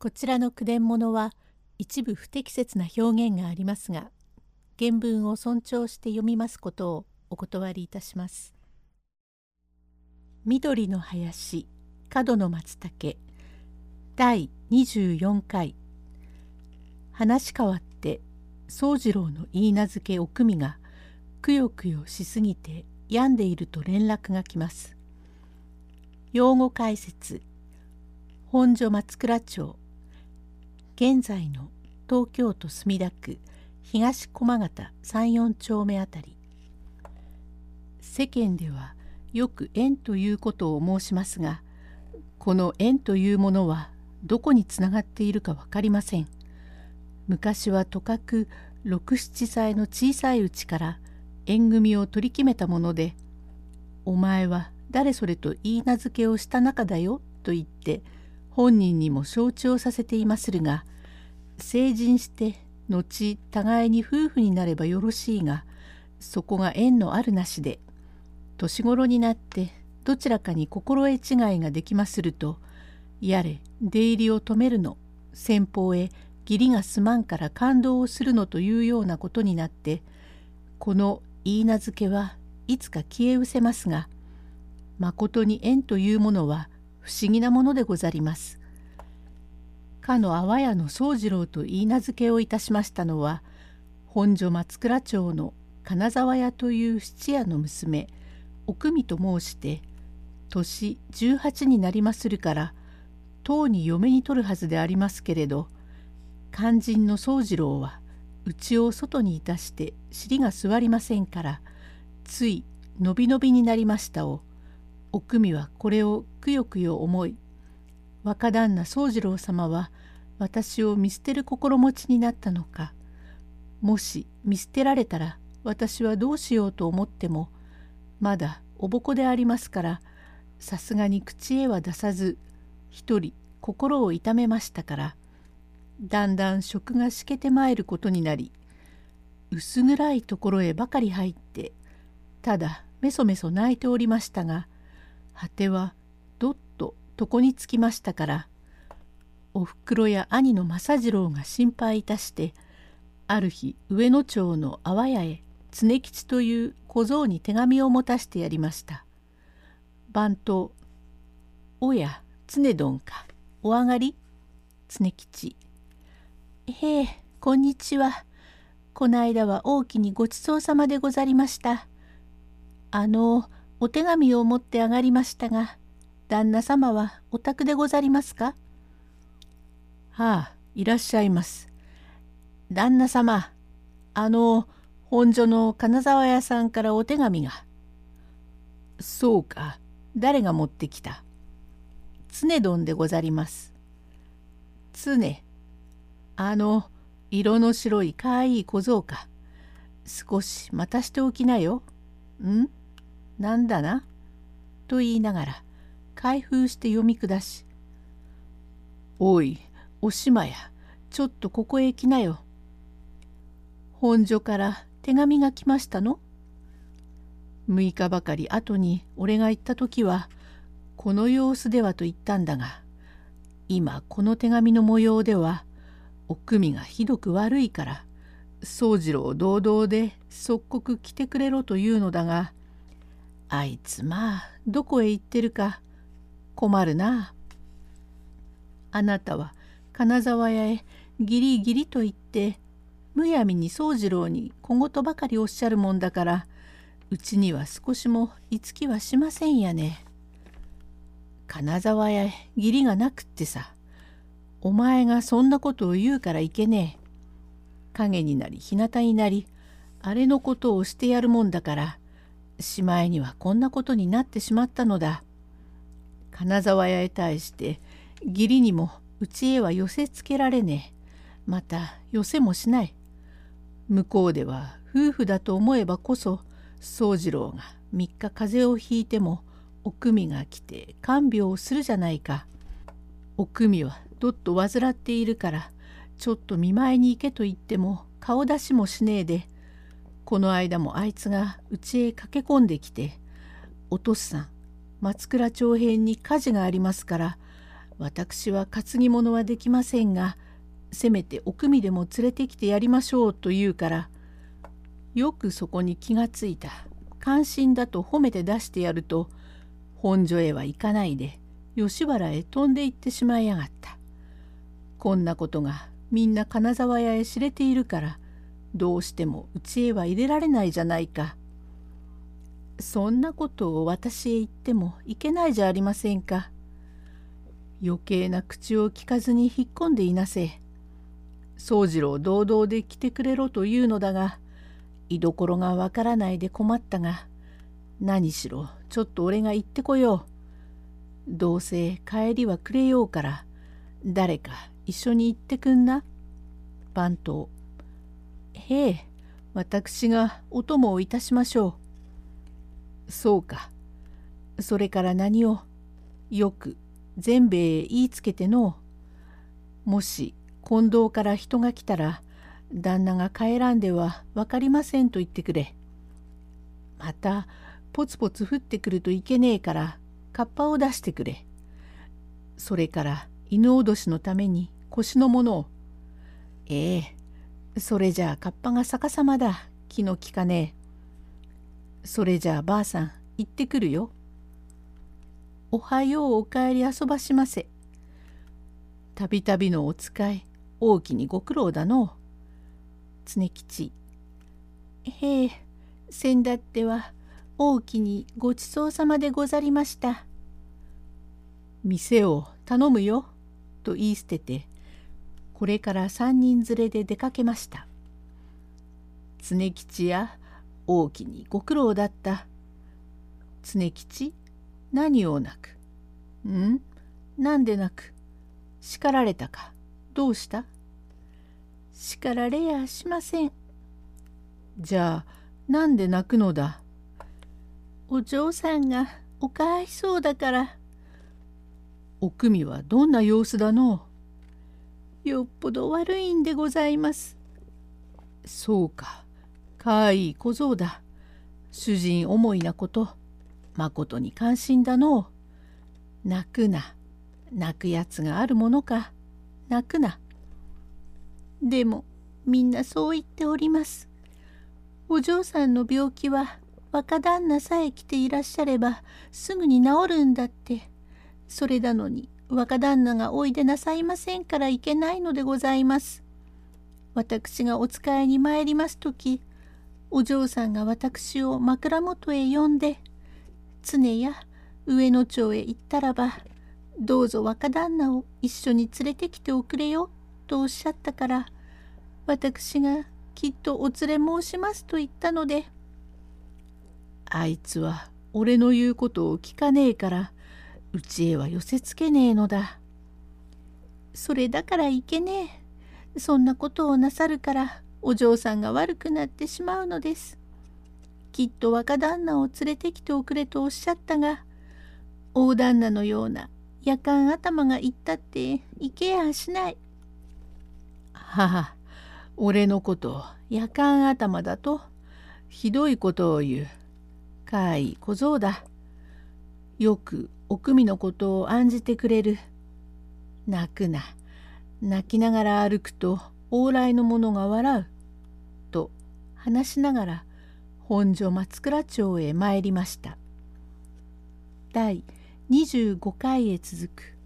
こちらの句伝物は一部不適切な表現がありますが原文を尊重して読みますことをお断りいたします。緑の林角の松茸第24回話変わって宗次郎の言い名付けおくみがくよくよしすぎて病んでいると連絡が来ます。用語解説本所松倉町現在の東京都墨田区東駒形三四丁目あたり。世間ではよく縁ということを申しますがこの縁というものはどこにつながっているか分かりません。昔はとかく六七歳の小さいうちから縁組を取り決めたもので「お前は誰それと言い名付けをした仲だよ」と言って本人にも承知をさせていまするが成人して後互いに夫婦になればよろしいがそこが縁のあるなしで年頃になってどちらかに心得違いができまするとやれ出入りを止めるの先方へ義理がすまんから感動をするのというようなことになってこの言い名付けはいつか消え失せますがまことに縁というものは不思議なものでござります。かの阿波屋の宗次郎と言い名付けをいたしましたのは本所松倉町の金沢屋という質屋の娘奥美と申して年18になりまするからとうに嫁に取るはずでありますけれど肝心の宗次郎は内を外にいたして尻が座りませんからついのびのびになりましたを奥美はこれをくよくよ思い若旦那宗次郎様は私を見捨てる心持ちになったのかもし見捨てられたら私はどうしようと思ってもまだおぼこでありますからさすがに口へは出さず一人心を痛めましたからだんだん食がしけてまいることになり薄暗いところへばかり入ってただめそめそ泣いておりましたが果ては床につきましたからおふくろや兄の正次郎が心配いたしてある日上野町の阿波屋へ常吉という小僧に手紙を持たしてやりました。番頭「おや常殿かお上がり?」常吉「へえこんにちは。こないだは大きにごちそうさまでござりました。あのお手紙を持って上がりましたが、旦那様はお宅でござりますか？はあ、いらっしゃいます。旦那様、あの、本所の金沢屋さんからお手紙が。そうか、誰が持ってきた？常丼でござります。常。あの、色の白いかわいい小僧か。少し待たしておきなよ。ん？なんだな？と言いながら開封して読み下し「おいおしまやちょっとここへ来なよ」本所から手紙が来ましたの ?6 日ばかり後に俺が行った時はこの様子ではと言ったんだが今この手紙の模様ではおくみがひどく悪いから宗次郎堂々で即刻来てくれろというのだがあいつまあどこへ行ってるか困るな。あなたは金沢屋へギリギリと言ってむやみに宗次郎に小言ばかりおっしゃるもんだからうちには少しもいつきはしませんやね。金沢屋へ義理がなくってさお前がそんなことを言うからいけねえ。影になり日向になりあれのことをしてやるもんだからしまいにはこんなことになってしまったのだ。金沢屋へ対して義理にもうちへは寄せつけられねえ。また寄せもしない。向こうでは夫婦だと思えばこそ宗次郎が3日風邪をひいてもおくみが来て看病をするじゃないか。おくみはどっと患っているからちょっと見舞いに行けと言っても顔出しもしねえでこの間もあいつが家へ駆け込んできて「お父さん松倉町辺に火事がありますから私は担ぎ物はできませんがせめておくみでも連れてきてやりましょうと言うからよくそこに気がついた関心だと褒めて出してやると本所へは行かないで吉原へ飛んで行ってしまいやがった。こんなことがみんな金沢屋へ知れているからどうしても家へは入れられないじゃないか。そんなことを私へ言ってもいけないじゃありませんか。余計な口を聞かずに引っ込んでいなせ。宗次郎堂々で来てくれろというのだが居所がわからないで困ったが何しろちょっと俺が行ってこよう。どうせ帰りはくれようから誰か一緒に行ってくんな。番頭。へえ、私がお供をいたしましょう。そうか。それから何をよく全米へ言いつけての？もし近藤から人が来たら旦那が帰らんでは分かりませんと言ってくれ。またポツポツ降ってくるといけねえからカッパを出してくれ。それから犬脅しのために腰のものを。ええ、それじゃあカッパが逆さまだ。気の利かねえ。それじゃあばあさん行ってくるよ。おはようお帰り遊ばしませ。たびたびのお使い、大きにご苦労だの。常吉。へえ、せんだっては、大きにごちそうさまでござりました。店を頼むよ」と言い捨ててこれから三人連れで出かけました常吉や大きにご苦労だった。常吉何を泣く？ん？なんで泣く？叱られたか？どうした？叱られやしません。じゃあなんで泣くのだ？お嬢さんがおかわいそうだから。おくみはどんな様子だの？よっぽど悪いんでございます。そうか、かわい小僧だ。主人思いなこと、まことに関心だのう泣くな、泣くやつがあるものか、泣くな。でも、みんなそう言っております。お嬢さんの病気は若旦那さえ来ていらっしゃればすぐに治るんだってそれなのに若旦那がおいでなさいませんからいけないのでございます。私がお使いに参ります時お嬢さんが私を枕元へ呼んで常や上野町へ行ったらばどうぞ若旦那を一緒に連れてきておくれよとおっしゃったから私がきっとお連れ申しますと言ったのであいつは俺の言うことを聞かねえからうちへは寄せつけねえのだ。それだからいけねえ。そんなことをなさるからお嬢さんが悪くなってしまうのです。きっと若旦那を連れてきておくれとおっしゃったが大旦那のような夜間頭が言ったっていけやしない。母俺のこと夜間頭だとひどいことを言う。かい小僧だ。よくおくみのことを案じてくれる。泣くな。泣きながら歩くと往来の者が笑う。と話しながら本所松倉町へ参りました。第25回へ続く。